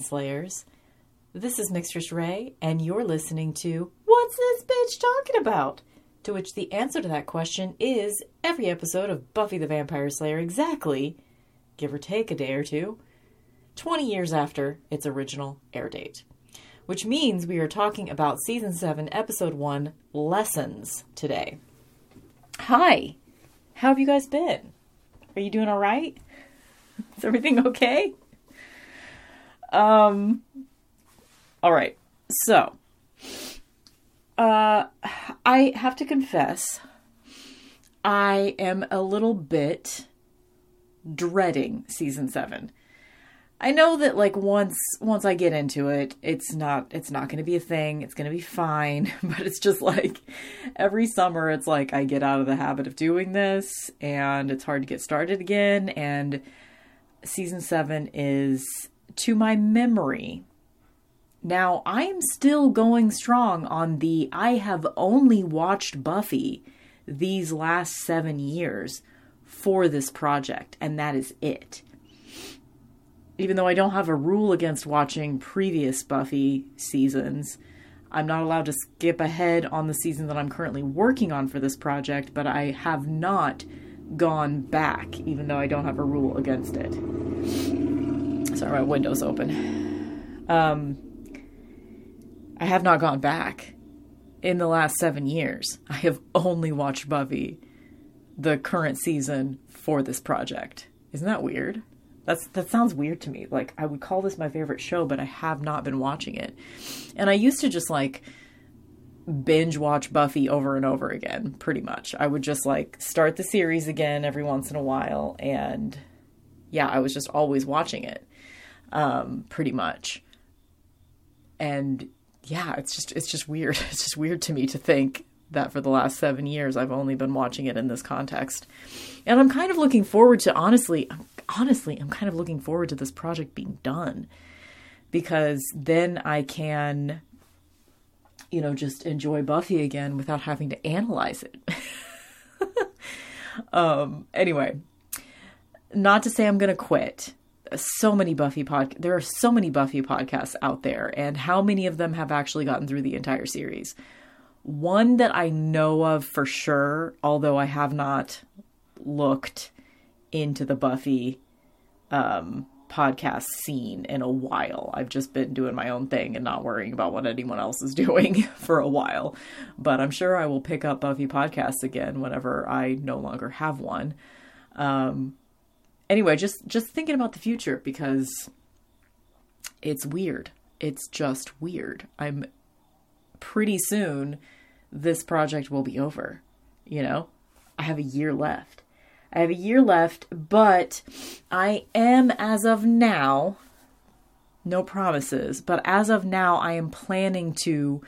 Slayers. This is Mixtress Rae, and you're listening to What's This Bitch Talking About? To which the answer to that question is every episode of Buffy the Vampire Slayer exactly, give or take a day or two, 20 years after its original air date. Which means we are talking about Season 7, Episode 1, Lessons today. Hi, how have you guys been? Are you doing all right? Is everything okay? Um, all right. So, uh, I have to confess, I am a little bit dreading season seven. I know that like once once I get into it, it's not it's not going to be a thing. It's going to be fine, but it's just like every summer it's like I get out of the habit of doing this and it's hard to get started again and season 7 is to my memory. Now, I'm still going strong on the I have only watched Buffy these last 7 years for this project and that is it even though I don't have a rule against watching previous Buffy seasons, I'm not allowed to skip ahead on the season that I'm currently working on for this project, but I have not gone back, even though I don't have a rule against it. Sorry, my window's open. Um, I have not gone back in the last seven years. I have only watched Buffy, the current season, for this project. Isn't that weird? That's that sounds weird to me. Like I would call this my favorite show, but I have not been watching it. And I used to just like binge watch Buffy over and over again, pretty much. I would just like start the series again every once in a while and yeah, I was just always watching it. Um pretty much. And yeah, it's just it's just weird. It's just weird to me to think that for the last 7 years I've only been watching it in this context. And I'm kind of looking forward to honestly, honestly, I'm kind of looking forward to this project being done because then I can, you know, just enjoy Buffy again without having to analyze it. um, anyway, not to say I'm going to quit. So many Buffy pod there are so many Buffy podcasts out there and how many of them have actually gotten through the entire series? One that I know of for sure, although I have not looked into the Buffy um, podcast scene in a while. I've just been doing my own thing and not worrying about what anyone else is doing for a while. But I'm sure I will pick up Buffy podcasts again whenever I no longer have one. Um, anyway, just just thinking about the future because it's weird. It's just weird. I'm pretty soon this project will be over. You know, I have a year left. I have a year left, but I am, as of now, no promises, but as of now, I am planning to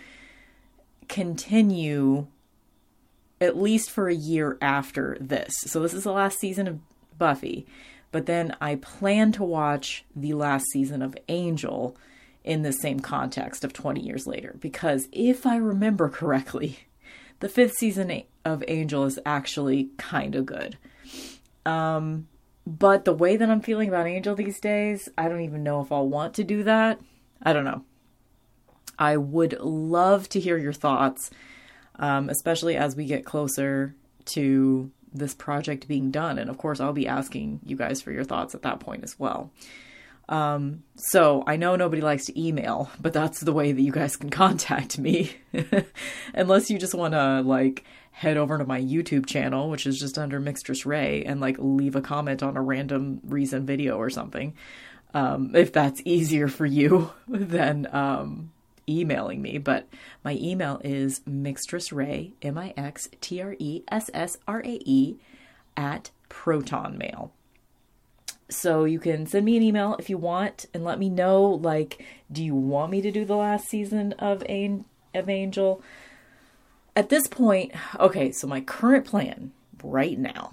continue at least for a year after this. So, this is the last season of Buffy, but then I plan to watch the last season of Angel in the same context of 20 years later. Because if I remember correctly, the fifth season of Angel is actually kind of good. Um, but the way that I'm feeling about Angel these days, I don't even know if I'll want to do that. I don't know. I would love to hear your thoughts, um, especially as we get closer to this project being done. And of course, I'll be asking you guys for your thoughts at that point as well. Um, so I know nobody likes to email, but that's the way that you guys can contact me. Unless you just want to like head over to my YouTube channel, which is just under Mixtress Rae, and like leave a comment on a random reason video or something. Um, if that's easier for you then um, emailing me. But my email is mixtressrae, M I X T R E S S R A E, at Proton Mail. So you can send me an email if you want and let me know like do you want me to do the last season of An- of Angel? At this point, okay, so my current plan right now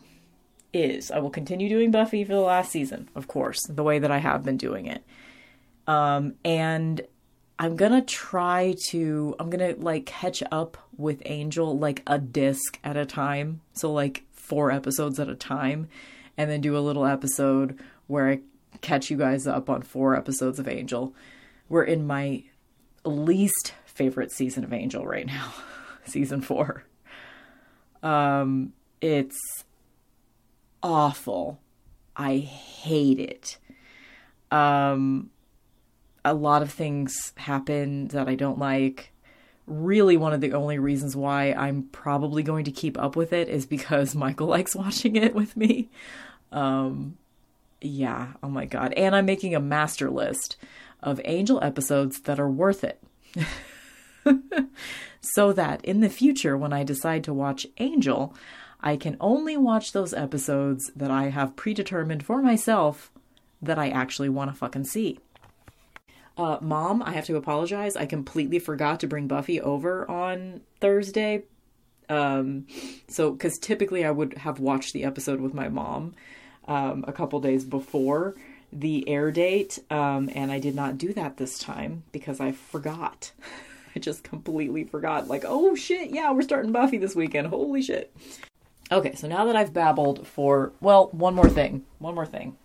is I will continue doing Buffy for the last season, of course, the way that I have been doing it. Um and I'm to try to I'm to like catch up with Angel like a disc at a time. So like 4 episodes at a time and then do a little episode where I catch you guys up on four episodes of Angel. We're in my least favorite season of Angel right now, season four. Um, it's awful. I hate it. Um, a lot of things happen that I don't like. Really, one of the only reasons why I'm probably going to keep up with it is because Michael likes watching it with me. Um, yeah, oh my god. And I'm making a master list of Angel episodes that are worth it. so that in the future, when I decide to watch Angel, I can only watch those episodes that I have predetermined for myself that I actually want to fucking see. Uh, Mom, I have to apologize. I completely forgot to bring Buffy over on Thursday. Um, so, because typically I would have watched the episode with my mom um, a couple days before the air date, um, and I did not do that this time because I forgot. I just completely forgot. Like, oh shit, yeah, we're starting Buffy this weekend. Holy shit. Okay, so now that I've babbled for, well, one more thing. One more thing.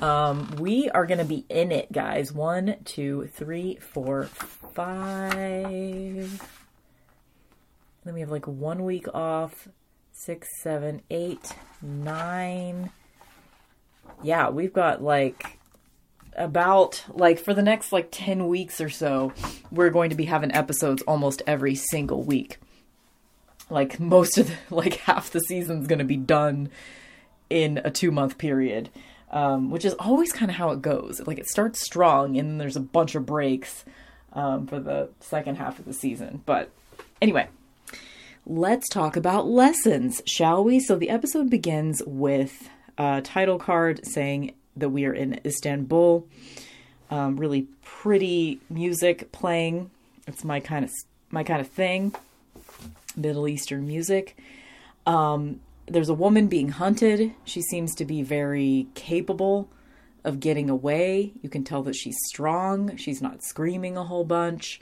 Um, we are going to be in it, guys. One, two, three, four, five. Then we have like one week off. Six, seven, eight, nine. Yeah, we've got like about like for the next like 10 weeks or so, we're going to be having episodes almost every single week. Like most of the, like half the season's going to be done in a 2 month period um, which is always kind of how it goes. Like it starts strong and then there's a bunch of breaks um, for the second half of the season. But anyway, let's talk about lessons, shall we? So the episode begins with a title card saying that we are in Istanbul. Um, really pretty music playing. It's my kind of my kind of thing. Middle Eastern music. Um, there's a woman being hunted. She seems to be very capable of getting away. You can tell that she's strong. She's not screaming a whole bunch.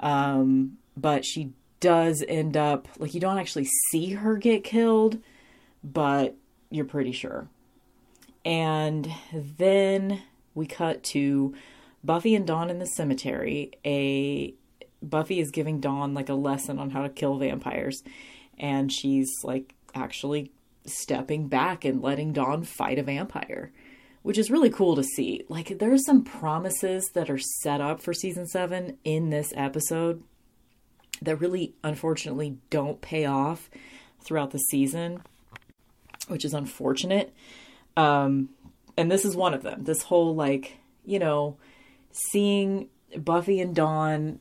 Um, but she does end up, like, you don't actually see her get killed, but you're pretty sure. And then we cut to Buffy and Dawn in the cemetery. A Buffy is giving Dawn like a lesson on how to kill vampires, and she's like actually stepping back and letting Dawn fight a vampire, which is really cool to see. Like, there are some promises that are set up for season seven in this episode that really, unfortunately, don't pay off throughout the season, which is unfortunate. Um, and this is one of them. This whole, like, you know, seeing Buffy and Dawn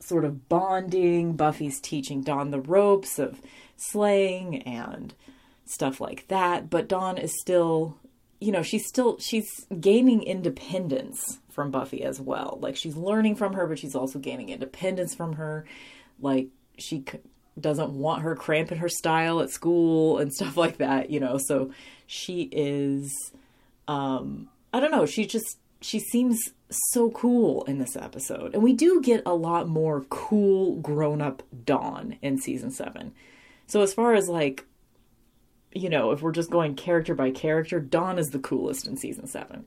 sort of bonding. Buffy's teaching Dawn the ropes of slaying and stuff like that. But Dawn is still, you know, she's still she's gaining independence from Buffy as well. Like she's learning from her, but she's also gaining independence from her. Like she c- doesn't want her cramping her style at school and stuff like that, you know. So she is um I don't know, she just she seems so cool in this episode. And we do get a lot more cool grown up Dawn in season 7. So as far as like you know, if we're just going character by character, Dawn is the coolest in season 7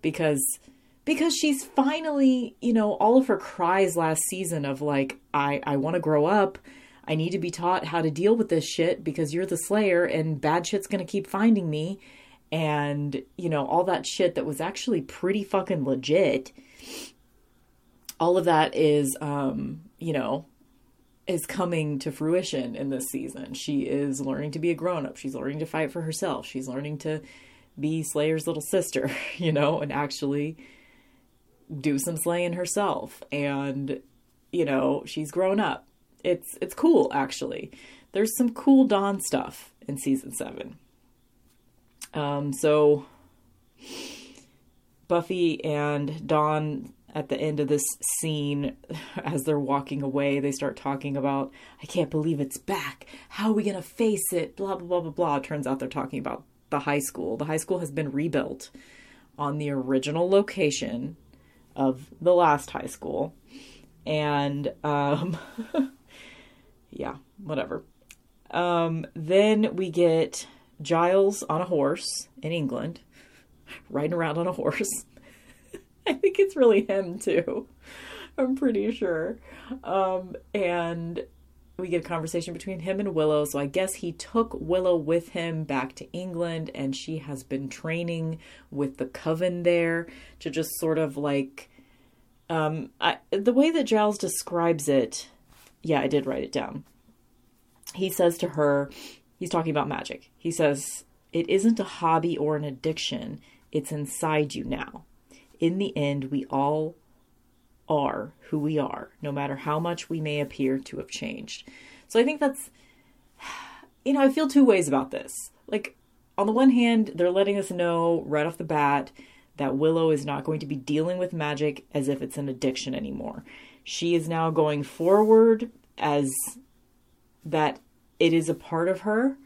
because because she's finally, you know, all of her cries last season of like I I want to grow up. I need to be taught how to deal with this shit because you're the slayer and bad shit's going to keep finding me. And you know all that shit that was actually pretty fucking legit. All of that is um you know is coming to fruition in this season. She is learning to be a grown up. She's learning to fight for herself. She's learning to be Slayer's little sister, you know, and actually do some slaying herself. And you know, she's grown up. It's it's cool actually. There's some cool Dawn stuff in season 7. Um so Buffy and Dawn at the end of this scene, as they're walking away, they start talking about, I can't believe it's back. How are we going to face it? Blah, blah, blah, blah, blah. Turns out they're talking about the high school. The high school has been rebuilt on the original location of the last high school. And, um, yeah, whatever. Um, then we get Giles on a horse in England. riding around on a horse. I think it's really him too. I'm pretty sure. Um, and we get a conversation between him and Willow. So I guess he took Willow with him back to England, and she has been training with the coven there to just sort of like. Um, I, the way that Giles describes it, yeah, I did write it down. He says to her, he's talking about magic. He says, It isn't a hobby or an addiction, it's inside you now. In the end, we all are who we are, no matter how much we may appear to have changed. So I think that's, you know, I feel two ways about this. Like, on the one hand, they're letting us know right off the bat that Willow is not going to be dealing with magic as if it's an addiction anymore. She is now going forward as that it is a part of her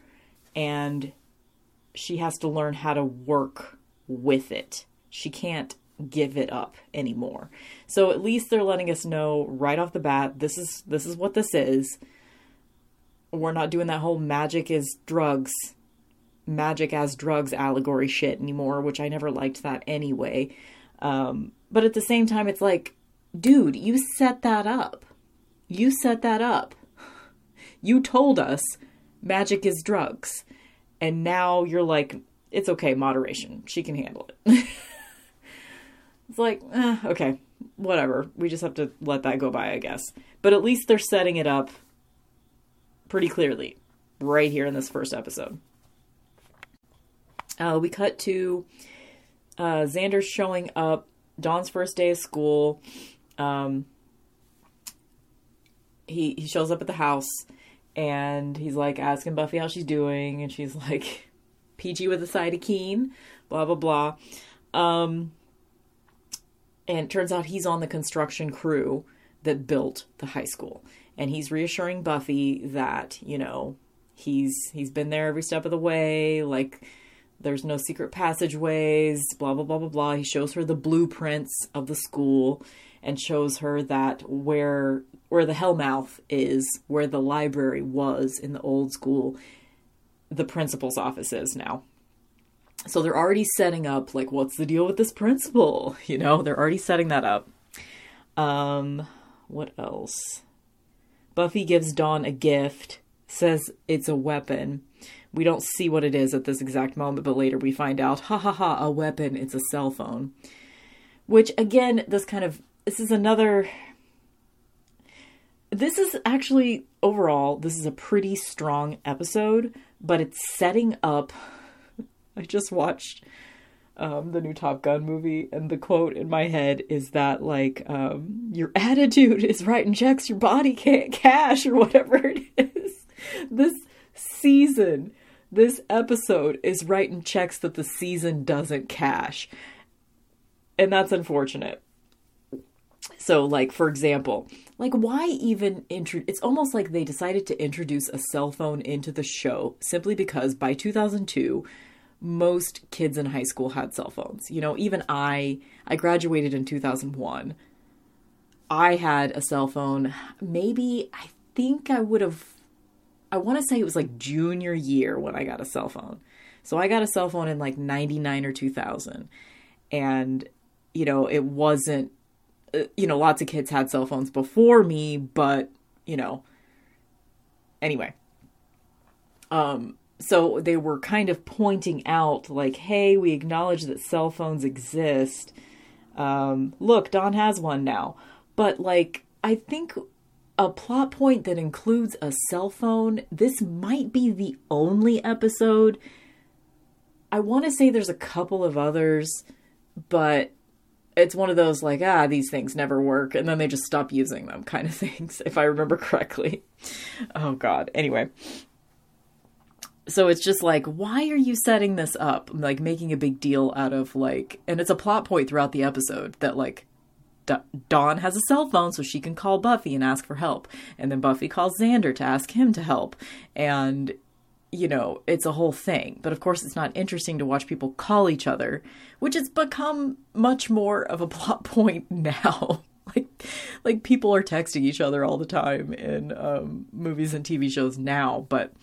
and she has to learn how to work with it. She can't give it up anymore. So at least they're letting us know right off the bat this is this is what this is. We're not doing that whole magic is drugs, magic as drugs allegory shit anymore, which I never liked that anyway. Um, but at the same time, it's like, dude, you set that up. You set that up. You told us magic is drugs. And now you're like, it's okay, moderation. She can handle it. It's like, eh, okay, whatever. We just have to let that go by, I guess. But at least they're setting it up pretty clearly right here in this first episode. Uh, we cut to uh, Xander showing up, Dawn's first day of school. Um, he he shows up at the house and he's like asking Buffy how she's doing, and she's like, "PG with a side of keen," blah blah blah. Um, and turns out he's on the construction crew that built the high school. And he's reassuring Buffy that, you know, he's he's been there every step of the way, like there's no secret passageways, blah blah blah blah blah. He shows her the blueprints of the school and shows her that where where the Hellmouth is, where the library was in the old school, the principal's office is now. So they're already setting up like what's the deal with this principal? You know, they're already setting that up. Um what else? Buffy gives Dawn a gift, says it's a weapon. We don't see what it is at this exact moment, but later we find out, ha ha ha, a weapon, it's a cell phone. Which again, this kind of this is another this is actually overall this is a pretty strong episode, but it's setting up I just watched um, the new Top Gun movie, and the quote in my head is that like um, your attitude is writing checks your body can't cash or whatever it is. This season, this episode is writing checks that the season doesn't cash, and that's unfortunate. So, like for example, like why even intro? It's almost like they decided to introduce a cell phone into the show simply because by 2002 most kids in high school had cell phones. You know, even I I graduated in 2001. I had a cell phone. Maybe I think I would have I want to say it was like junior year when I got a cell phone. So I got a cell phone in like 99 or 2000. And you know, it wasn't uh, you know, lots of kids had cell phones before me, but you know, anyway. Um so they were kind of pointing out like hey we acknowledge that cell phones exist. Um, look Dawn has one now. But like i think a plot point that includes a cell phone this might be the only episode. I want to say there's a couple of others but it's one of those like ah these things never work and then they just stop using them kind of things if i remember correctly. Oh god. Anyway so it's just like why are you setting this up? Like making a big deal out of like and it's a plot point throughout the episode that like Dawn has a cell phone so she can call Buffy and ask for help. And then Buffy calls Xander to ask him to help. And you know it's a whole thing. But of course it's not interesting to watch people call each other which has become much more of a plot point now. Like like people are texting each other all the time in um, movies and TV shows now. But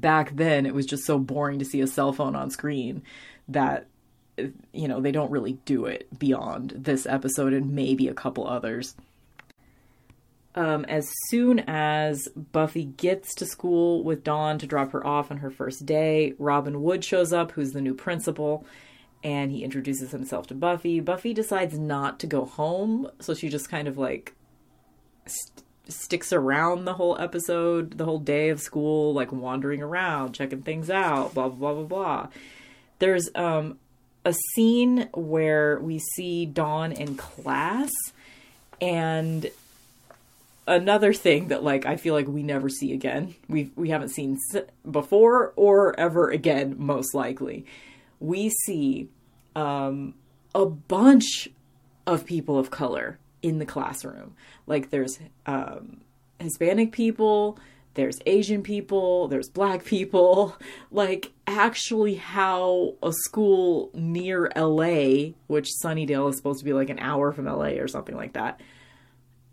back then it was just so boring to see a cell phone on screen that you know, they don't really do it beyond this episode and maybe a couple others. Um, as soon as Buffy gets to school with Dawn to drop her off on her first day, Robin Wood shows up, who's the new principal, and he introduces himself to Buffy. Buffy decides not to go home, so she just kind of like sticks around the whole episode, the whole day of school, like wandering around, checking things out, blah blah blah blah blah. There's um a scene where we see Dawn in class and another thing that like I feel like we never see again. We we haven't seen before or ever again most likely. We see um a bunch of people of color in the classroom. Like there's um Hispanic people, there's Asian people, there's black people. Like, actually, how a school near LA, which Sunnydale is supposed to be like an hour from LA or something like that,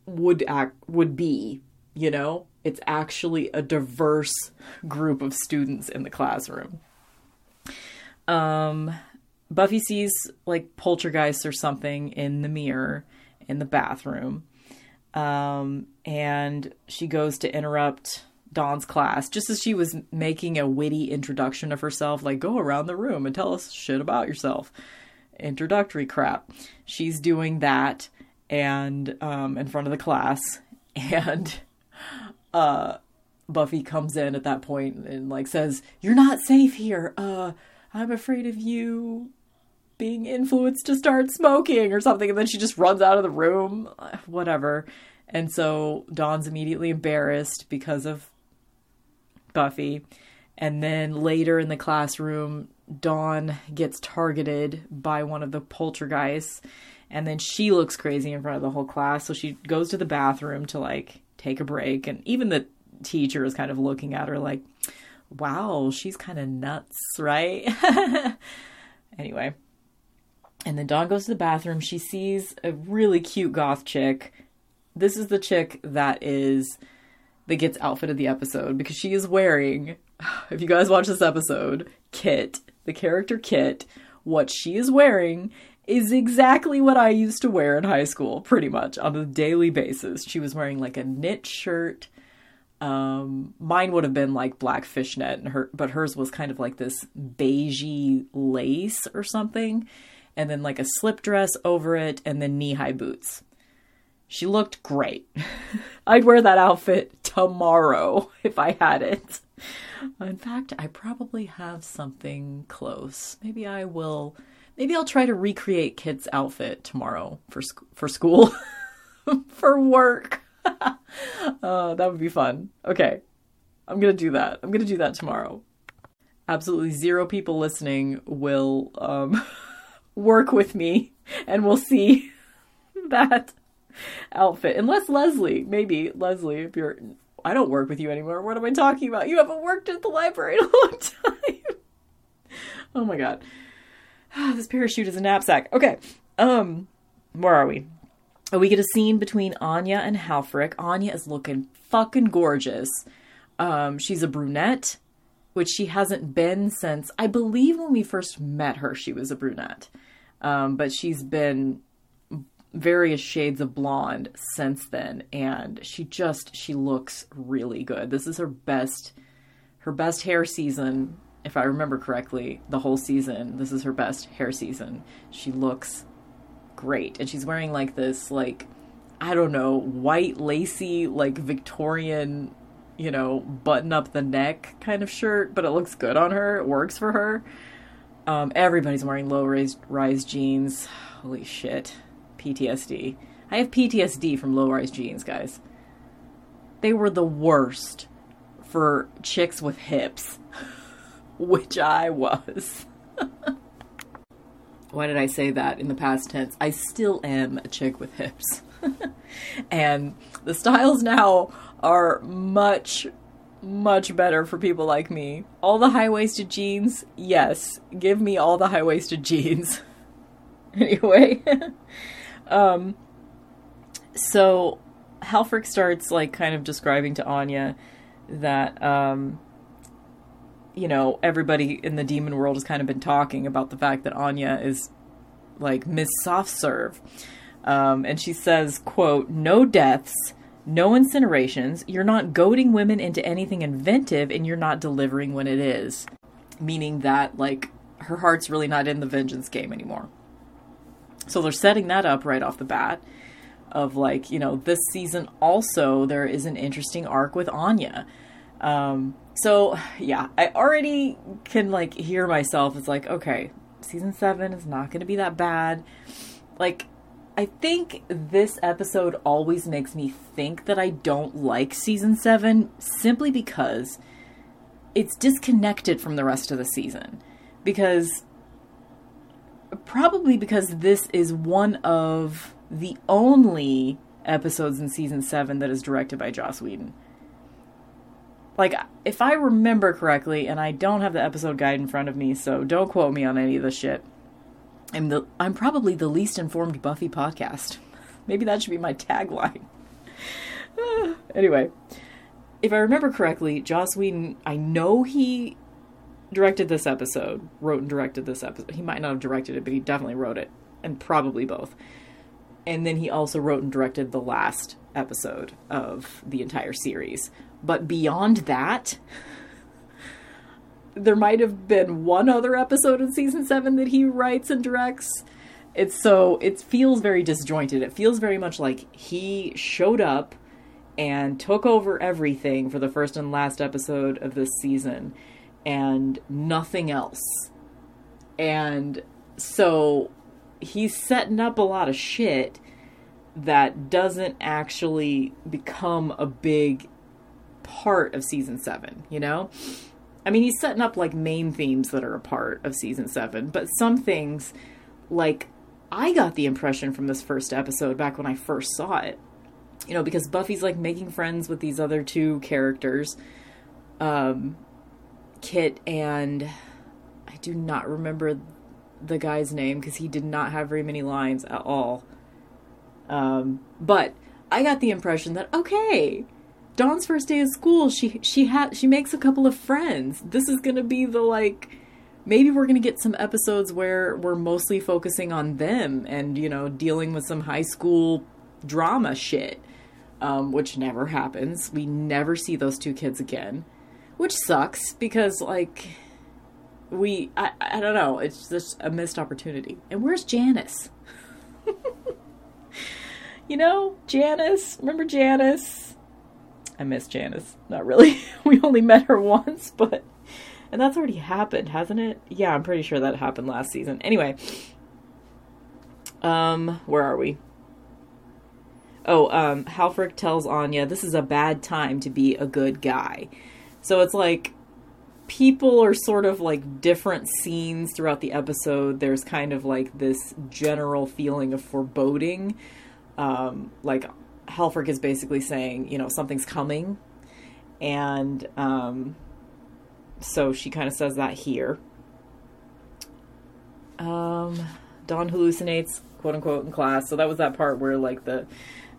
would act would be, you know? It's actually a diverse group of students in the classroom. Um Buffy sees like poltergeists or something in the mirror in the bathroom. Um and she goes to interrupt Dawn's class, just as she was making a witty introduction of herself, like, go around the room and tell us shit about yourself. Introductory crap. She's doing that and um, in front of the class, and uh, Buffy comes in at that point and like says, "You're not safe here. Uh, I'm afraid of you being influenced to start smoking or something." And then she just runs out of the room. Whatever. And so Dawn's immediately embarrassed because of Buffy. And then later in the classroom, Dawn gets targeted by one of the poltergeists. And then she looks crazy in front of the whole class. So she goes to the bathroom to like take a break. And even the teacher is kind of looking at her like, wow, she's kind of nuts, right? anyway. And then Dawn goes to the bathroom. She sees a really cute goth chick. This is the chick that is that gets outfit of the episode because she is wearing, if you guys watch this episode, Kit, the character Kit, what she is wearing is exactly what I used to wear in high school, pretty much on a daily basis. She was wearing like a knit shirt. Um, mine would have been like black fishnet, and her, but hers was kind of like this beigey lace or something, and then like a slip dress over it, and then knee high boots. She looked great. I'd wear that outfit tomorrow if I had it. In fact, I probably have something close. Maybe I will. Maybe I'll try to recreate Kit's outfit tomorrow for sc- for school, for work. uh, that would be fun. Okay, I'm gonna do that. I'm gonna do that tomorrow. Absolutely zero people listening will um, work with me, and we'll see that outfit. Unless Leslie, maybe Leslie, if you're I don't work with you anymore. What am I talking about? You haven't worked at the library in a long time. oh my god. this parachute is a knapsack. Okay. Um where are we? Oh, we get a scene between Anya and Halfrek. Anya is looking fucking gorgeous. Um, she's a brunette, which she hasn't been since I believe when we first met her, she was a brunette. Um, but she's been various shades of blonde since then and she just she looks really good. This is her best her best hair season if i remember correctly the whole season. This is her best hair season. She looks great and she's wearing like this like i don't know white lacy like victorian you know button up the neck kind of shirt but it looks good on her it works for her um, everybody's wearing low rise rise jeans holy shit PTSD. I have PTSD from low rise jeans, guys. They were the worst for chicks with hips, which I was. Why did I say that in the past tense? I still am a chick with hips. and the styles now are much, much better for people like me. All the high waisted jeans, yes, give me all the high waisted jeans. anyway. Um, so Halfrek starts like kind of describing to Anya that um, you know, everybody in the demon world has kind of been talking about the fact that Anya is like Miss Soft Serve. Um, and she says, quote, no deaths, no incinerations, you're not goading women into anything inventive, and you're not delivering when it is. Meaning that, like, her heart's really not in the vengeance game anymore. So they're setting that up right off the bat of like, you know, this season also there is an interesting arc with Anya. Um, so yeah, I already can like hear myself. It's like, okay, season seven is not going to be that bad. Like, I think this episode always makes me think that I don't like season seven simply because it's disconnected from the rest of the season. Because, probably because this is one of the only episodes in season seven that is directed by Joss Whedon. Like, if I remember correctly, and I don't have the episode guide in front of me, so don't quote me on any of this shit. I'm the I'm probably the least informed Buffy podcast. Maybe that should be my tagline. anyway, if I remember correctly, Joss Whedon, I know he directed this episode, wrote and directed this episode. He might not have directed it, but he definitely wrote it, and probably both. And then he also wrote and directed the last episode of the entire series. But beyond that, there might have been one other episode in season seven that he writes and directs. It's so it feels very disjointed. It feels very much like he showed up and took over everything for the first and last episode of this season and nothing else. And so he's setting up a lot of shit that doesn't actually become a big part of season seven, you know? I mean, he's setting up like main themes that are a part of season seven, but some things, like, I got the impression from this first episode back when I first saw it, you know, because Buffy's like making friends with these other two characters, um, Kit and I do not remember the guy's name because he did not have very many lines at all. Um, but I got the impression that okay, Dawn's first day of school, she she had she makes a couple of friends. This is gonna be the like maybe we're gonna get some episodes where we're mostly focusing on them and you know dealing with some high school drama shit, um, which never happens. We never see those two kids again, which sucks because like we I I don't know it's just a missed opportunity. And where's Janice? you know, Janice. Remember Janice? I miss Janice. Not really. we only met her once, but. And that's already happened, hasn't it? Yeah, I'm pretty sure that happened last season. Anyway. Um, where are we? Oh, um, Halfrek tells Anya this is a bad time to be a good guy. So it's like people are sort of like different scenes throughout the episode. There's kind of like this general feeling of foreboding um, like Halfrek is basically saying, you know, something's coming, and um, so she kind of says that here. Um, Dawn hallucinates, quote unquote, in class. So that was that part where like the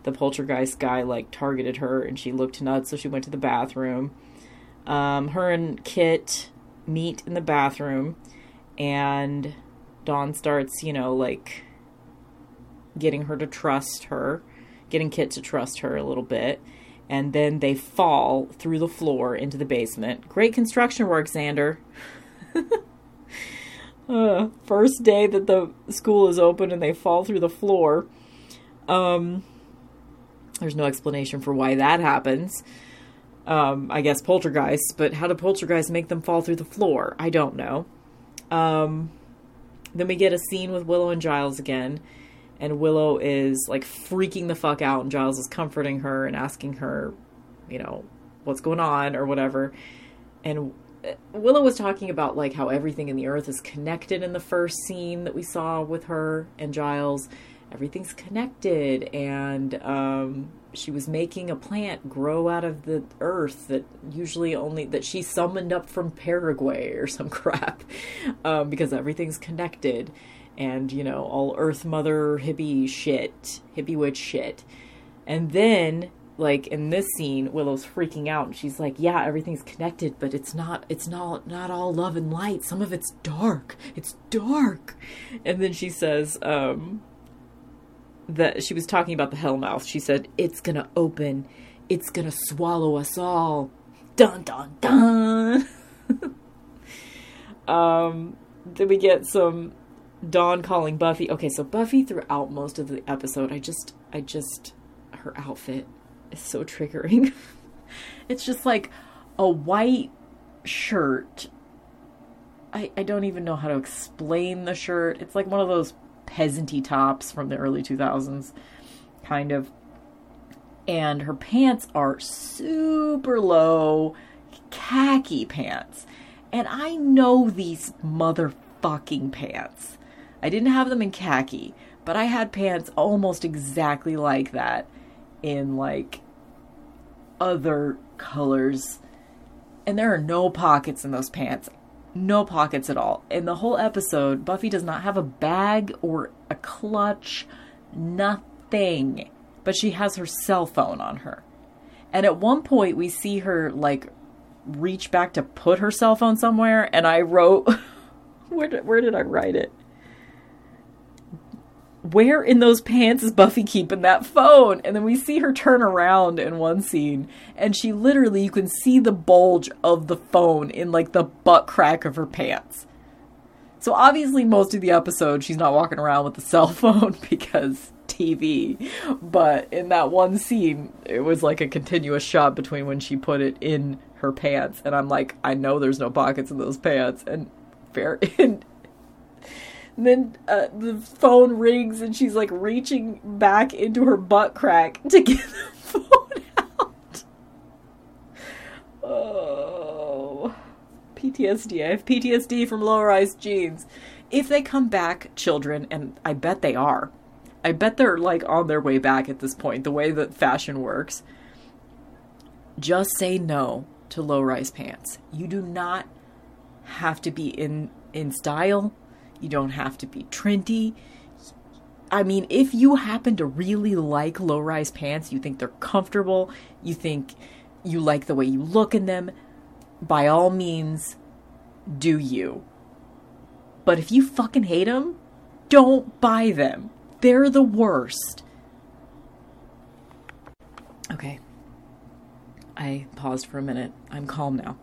the poltergeist guy like targeted her, and she looked nuts, so she went to the bathroom. Um, her and Kit meet in the bathroom, and Dawn starts, you know, like getting her to trust her, getting Kit to trust her a little bit. And then they fall through the floor into the basement. Great construction work, Xander. uh, first day that the school is open and they fall through the floor. Um, there's no explanation for why that happens. Um, I guess poltergeists, but how do poltergeists make them fall through the floor? I don't know. Um, then we get a scene with Willow and Giles again and Willow is like freaking the fuck out, and Giles is comforting her and asking her, you know, what's going on or whatever. And uh, Willow was talking about like how everything in the earth is connected in the first scene that we saw with her and Giles. Everything's connected, and um, she was making a plant grow out of the earth that usually only that she summoned up from Paraguay or some crap, um, because everything's connected and you know all Earth Mother hippie shit, hippie witch shit, and then like in this scene willow's freaking out and she's like yeah everything's connected but it's not it's not not all love and light. Some of it's dark. It's dark. And then she says um that she was talking about the hellmouth. She said it's gonna open. It's gonna swallow us all. Dun dun dun. Um then we get some dawn calling buffy okay so buffy throughout most of the episode i just i just her outfit is so triggering. it's just like a white shirt. I, I don't even know how to explain the shirt. It's like one of those peasanty tops from the early 2000s, kind of. And her pants are super low, khaki pants. And I know these motherfucking pants. I didn't have them in khaki, but I had pants almost exactly like that in like other colors. And there are no pockets in those pants. No pockets at all. In the whole episode, Buffy does not have a bag or a clutch, nothing. But she has her cell phone on her. And at one point, we see her like reach back to put her cell phone somewhere, and I wrote, where did, where did I write it? Where in those pants is Buffy keeping that phone? And then we see her turn around in one scene, and she literally, you can see the bulge of the phone in like the butt crack of her pants. So obviously, most of the episode, she's not walking around with a cell phone because TV. But in that one scene, it was like a continuous shot between when she put it in her pants, and I'm like, I know there's no pockets in those pants, and fair. and then uh, the phone rings and she's like reaching back into her butt crack to get the phone out. Oh. PTSD. I have PTSD from low rise jeans. If they come back, children, and I bet they are, I bet they're like on their way back at this point, the way that fashion works. Just say no to low rise pants. You do not have to be in in style you don't have to be trendy. I mean, if you happen to really like low rise pants, you think they're comfortable, you think you like the way you look in them, by all means, do you. But if you fucking hate them, don't buy them. They're the worst. Okay. I paused for a minute. I'm calm now.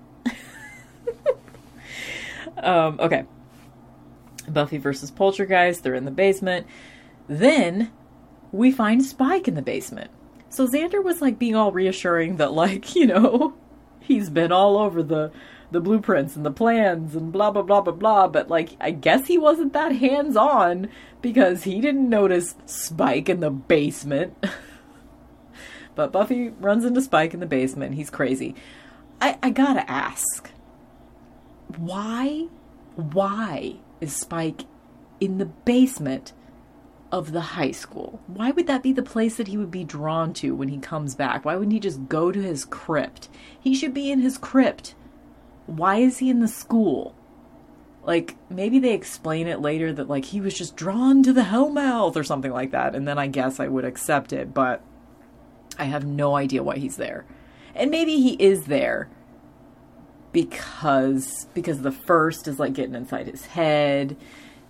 um, okay. Buffy versus Poltergeist, they're in the basement. Then we find Spike in the basement. So Xander was like being all reassuring that like, you know, he's been all over the the blueprints and the plans and blah blah blah blah blah, but like I guess he wasn't that hands-on because he didn't notice Spike in the basement. but Buffy runs into Spike in the basement. He's crazy. I I got to ask. Why why is Spike in the basement of the high school. Why would that be the place that he would be drawn to when he comes back? Why wouldn't he just go to his crypt? He should be in his crypt. Why is he in the school? Like, maybe they explain it later that, like, he was just drawn to the Hellmouth or something like that, and then I guess I would accept it, but I have no idea why he's there. And maybe he is there because because the first is like getting inside his head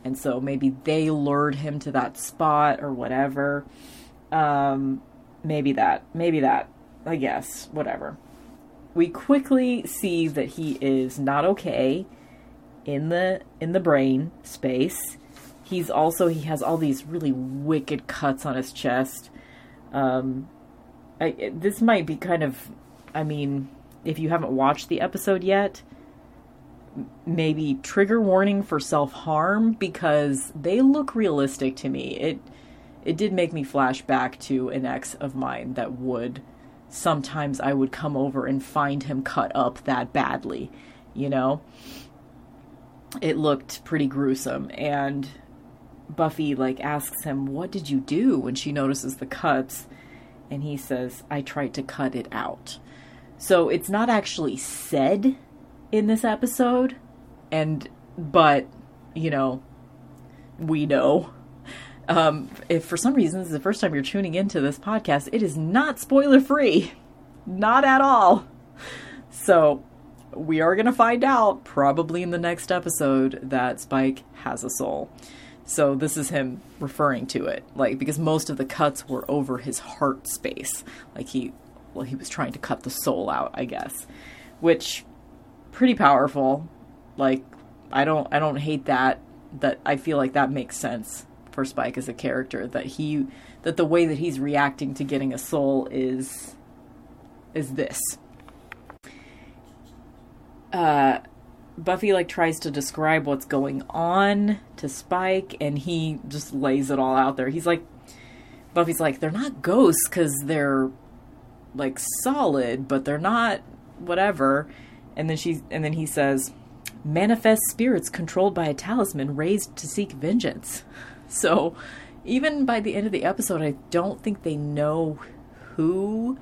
and so maybe they lured him to that spot or whatever. Um maybe that maybe that i guess whatever. We quickly see that he is not okay in the in the brain space. He's also he has all these really wicked cuts on his chest. Um I, this might be kind of i mean if you haven't watched the episode yet, maybe trigger warning for self harm because they look realistic to me. It it did make me flash back to an ex of mine that would sometimes I would come over and find him cut up that badly, you know? It looked pretty gruesome and Buffy like asks him, "What did you do?" when she notices the cuts and he says, "I tried to cut it out." So it's not actually said in this episode, and but you know, we know. um, if for some reason this is the first time you're tuning into this podcast, it is not spoiler free. Not at all. So, we are going to find out probably in the next episode that Spike has a soul. So, this is him referring to it. Like, because most of the cuts were over his heart space. Like, he, well, he was trying to cut the soul out, I guess. Which, pretty powerful. Like, I don't, I don't hate that. That I feel like that makes sense for Spike as a character. That he, that the way that he's reacting to getting a soul is, is this uh, Buffy like tries to describe what's going on to Spike, and he just lays it all out there. He's like, Buffy's like, they're not ghosts because they're like solid, but they're not whatever. And then she, and then he says, manifest spirits controlled by a talisman raised to seek vengeance. So, even by the end of the episode, I don't think they know who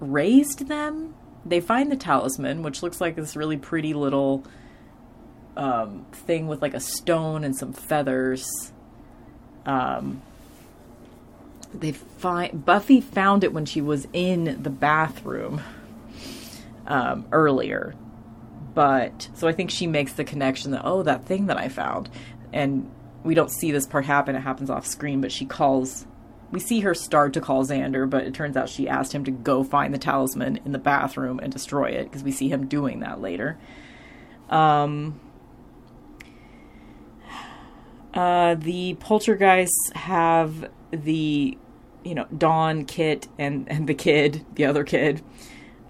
raised them they find the talisman, which looks like this really pretty little um, thing with like a stone and some feathers. Um, they find Buffy found it when she was in the bathroom um, earlier, but so I think she makes the connection that oh that thing that I found, and we don't see this part happen. It happens off screen, but she calls we see her start to call Xander, but it turns out she asked him to go find the talisman in the bathroom and destroy it because we see him doing that later. Um, uh, the poltergeists have the, you know, Dawn, Kit, and, and the kid, the other kid,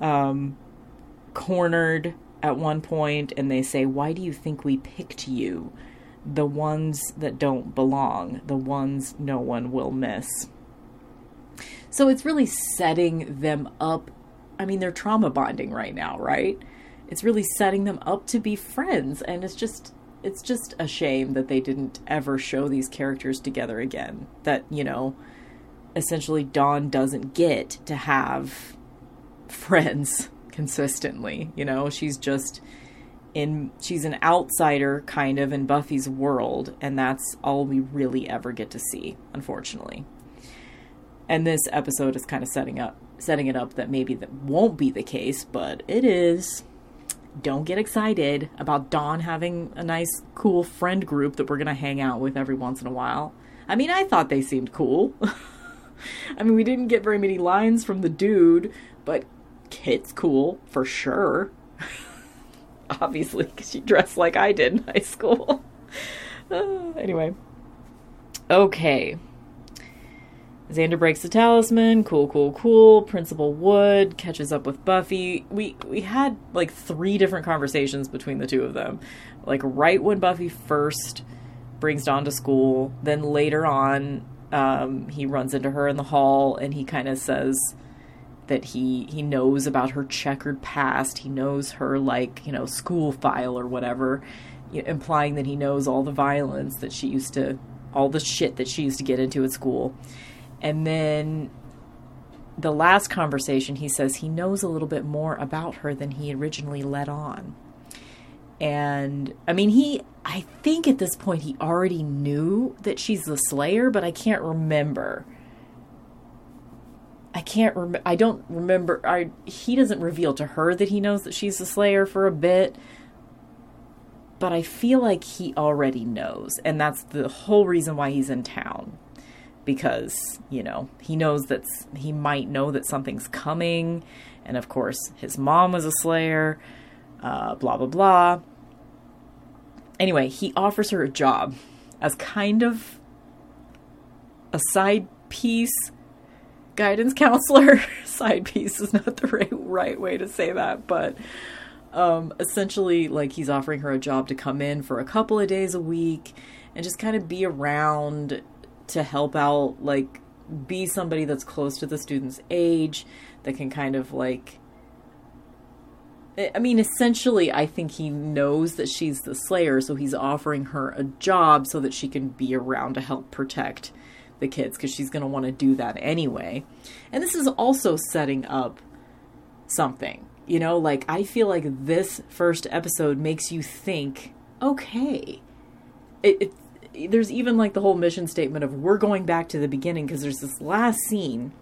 um, cornered at one point, and they say, Why do you think we picked you? the ones that don't belong, the ones no one will miss. So it's really setting them up. I mean, they're trauma bonding right now, right? It's really setting them up to be friends, and it's just it's just a shame that they didn't ever show these characters together again. That, you know, essentially Dawn doesn't get to have friends consistently, you know, she's just in she's an outsider kind of in Buffy's world and that's all we really ever get to see unfortunately. And this episode is kind of setting up setting it up that maybe that won't be the case, but it is. Don't get excited about Dawn having a nice cool friend group that we're going to hang out with every once in a while. I mean, I thought they seemed cool. I mean, we didn't get very many lines from the dude, but Kit's cool for sure. obviously, because she dressed like I did in high school. uh, anyway. Okay. Xander breaks the talisman. Cool, cool, cool. Principal Wood catches up with Buffy. We we had like three different conversations between the two of them. Like right when Buffy first brings Dawn to school, then later on, um, he runs into her in the hall and he kind of says, that he he knows about her checkered past. He knows her like you know school file or whatever, implying that he knows all the violence that she used to, all the shit that she used to get into at school. And then the last conversation, he says he knows a little bit more about her than he originally let on. And I mean, he, I think at this point he already knew that she's the Slayer, but I can't remember. I can't remember. I don't remember. I he doesn't reveal to her that he knows that she's the Slayer for a bit, but I feel like he already knows, and that's the whole reason why he's in town, because you know he knows that he might know that something's coming, and of course his mom was a Slayer. Uh, blah blah blah. Anyway, he offers her a job as kind of a side piece guidance counselor. Side piece is not the right right way to say that, but um, essentially, like he's offering her a job to come in for a couple of days a week and just kind of be around to help out, like be somebody that's close to the student's age that can kind of like I mean, essentially, I think he knows that she's the Slayer, so he's offering her a job so that she can be around to help protect the kids because she's going to want to do that anyway. And this is also setting up something. You know, like I feel like this first episode makes you think, okay, it, it there's even like the whole mission statement of we're going back to the beginning because there's this last scene,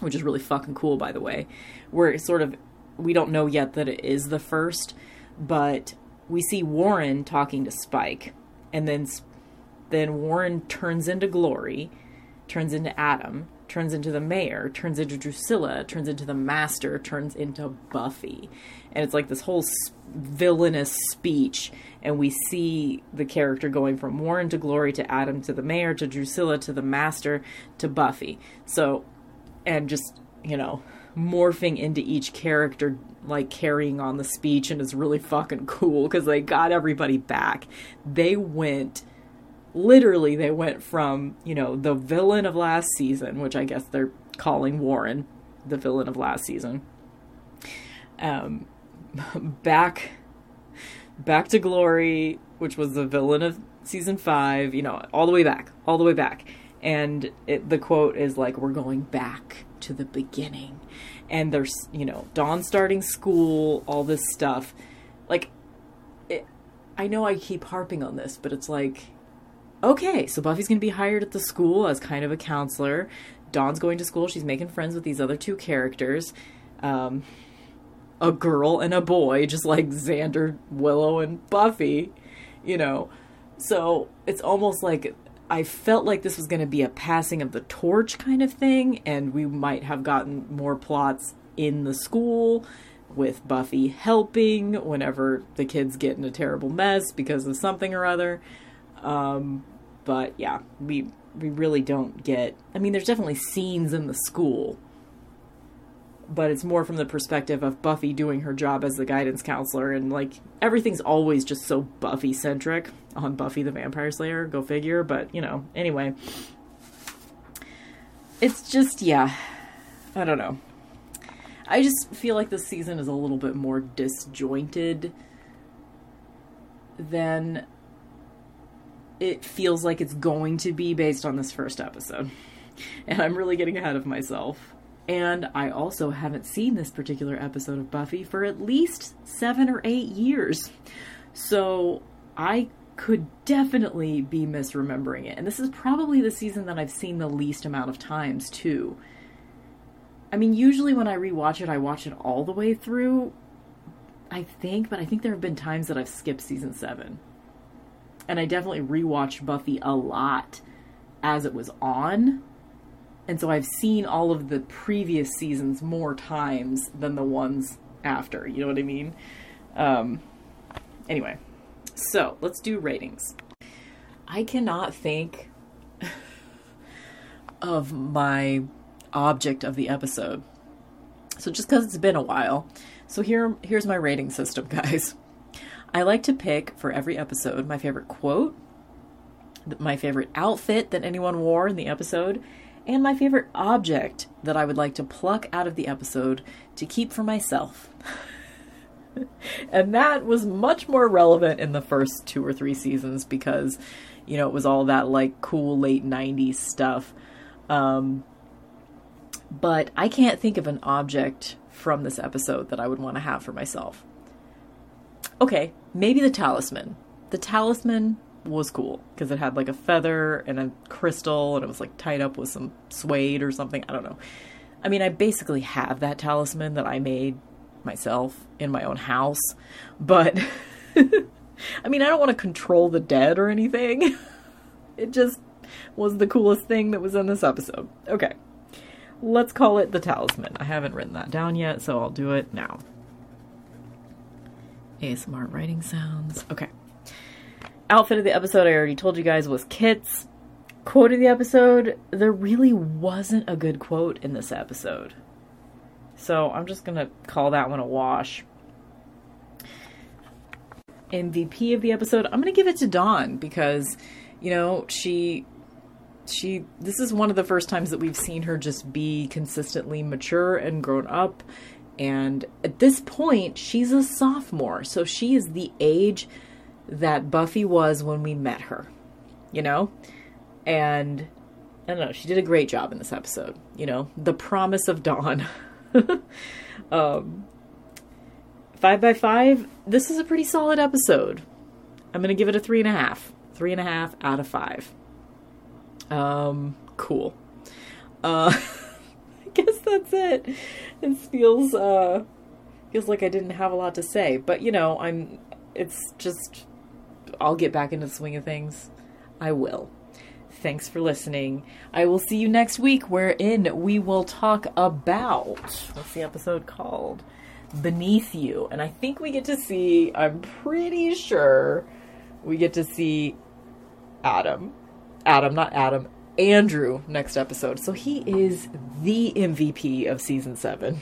which is really fucking cool, by the way, where it's sort of we don't know yet that it is the first, but we see Warren talking to Spike, and then then Warren turns into Glory, turns into Adam, turns into the mayor, turns into Drusilla, turns into the master, turns into Buffy. And it's like this whole villainous speech. And we see the character going from Warren to Glory to Adam to the mayor to Drusilla to the master to Buffy. So, and just, you know, morphing into each character, like carrying on the speech. And it's really fucking cool because they got everybody back. They went literally they went from you know the villain of last season which i guess they're calling warren the villain of last season um back back to glory which was the villain of season five you know all the way back all the way back and it, the quote is like we're going back to the beginning and there's you know dawn starting school all this stuff like it, i know i keep harping on this but it's like okay, so Buffy's going to be hired at the school as kind of a counselor. Dawn's going to school. She's making friends with these other two characters. Um, a girl and a boy, just like Xander, Willow, and Buffy, you know. So it's almost like I felt like this was going to be a passing of the torch kind of thing, and we might have gotten more plots in the school with Buffy helping whenever the kids get in a terrible mess because of something or other. Um, but yeah, we we really don't get. I mean, there's definitely scenes in the school, but it's more from the perspective of Buffy doing her job as the guidance counselor, and like everything's always just so Buffy centric on Buffy the Vampire Slayer. Go figure. But you know, anyway, it's just yeah, I don't know. I just feel like this season is a little bit more disjointed than it feels like it's going to be based on this first episode. And I'm really getting ahead of myself. And I also haven't seen this particular episode of Buffy for at least seven or eight years. So I could definitely be misremembering it. And this is probably the season that I've seen the least amount of times, too. I mean, usually when I rewatch it, I watch it all the way through, I think, but I think there have been times that I've skipped season seven and I definitely rewatched Buffy a lot as it was on. And so I've seen all of the previous seasons more times than the ones after. You know what I mean? Um, anyway, so let's do ratings. I cannot think of my object of the episode. So just because it's been a while. So here here's my rating system, guys. I like to pick for every episode my favorite quote, my favorite outfit that anyone wore in the episode, and my favorite object that I would like to pluck out of the episode to keep for myself. and that was much more relevant in the first two or three seasons because, you know, it was all that like cool late 90s stuff. Um, but I can't think of an object from this episode that I would want to have for myself okay, maybe the talisman. The talisman was cool because it had like a feather and a crystal and it was like tied up with some suede or something. I don't know. I mean, I basically have that talisman that I made myself in my own house, but I mean, I don't want to control the dead or anything. it just was the coolest thing that was in this episode. Okay. Let's call it the talisman. I haven't written that down yet, so I'll do it now. ASMR writing sounds. Okay. Outfit of the episode, I already told you guys, was Kits. Quote of the episode, there really wasn't a good quote in this episode. So I'm just going to call that one a wash. MVP of the episode, I'm going to give it to Dawn because, you know, she she this is one of the first times that we've seen her just be consistently mature and grown up and at this point, she's a sophomore. So she is the age that Buffy was when we met her, you know? And I don't know, she did a great job in this episode, you know? The promise of dawn. um, five by five, this is a pretty solid episode. I'm going to give it a three and a half. Three and a half out of five. Um, cool. Uh, I guess that's it. It feels uh feels like I didn't have a lot to say, but you know, I'm. It's just I'll get back into the swing of things. I will. Thanks for listening. I will see you next week, wherein we will talk about what's the episode called? Beneath You. And I think we get to see, I'm pretty sure we get to see Adam. Adam, not Adam, Andrew next episode. So he is the MVP of season seven.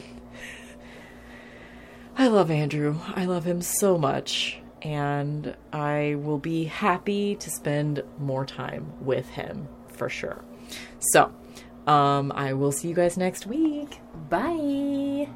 I love Andrew. I love him so much. And I will be happy to spend more time with him for sure. So, um, I will see you guys next week. Bye.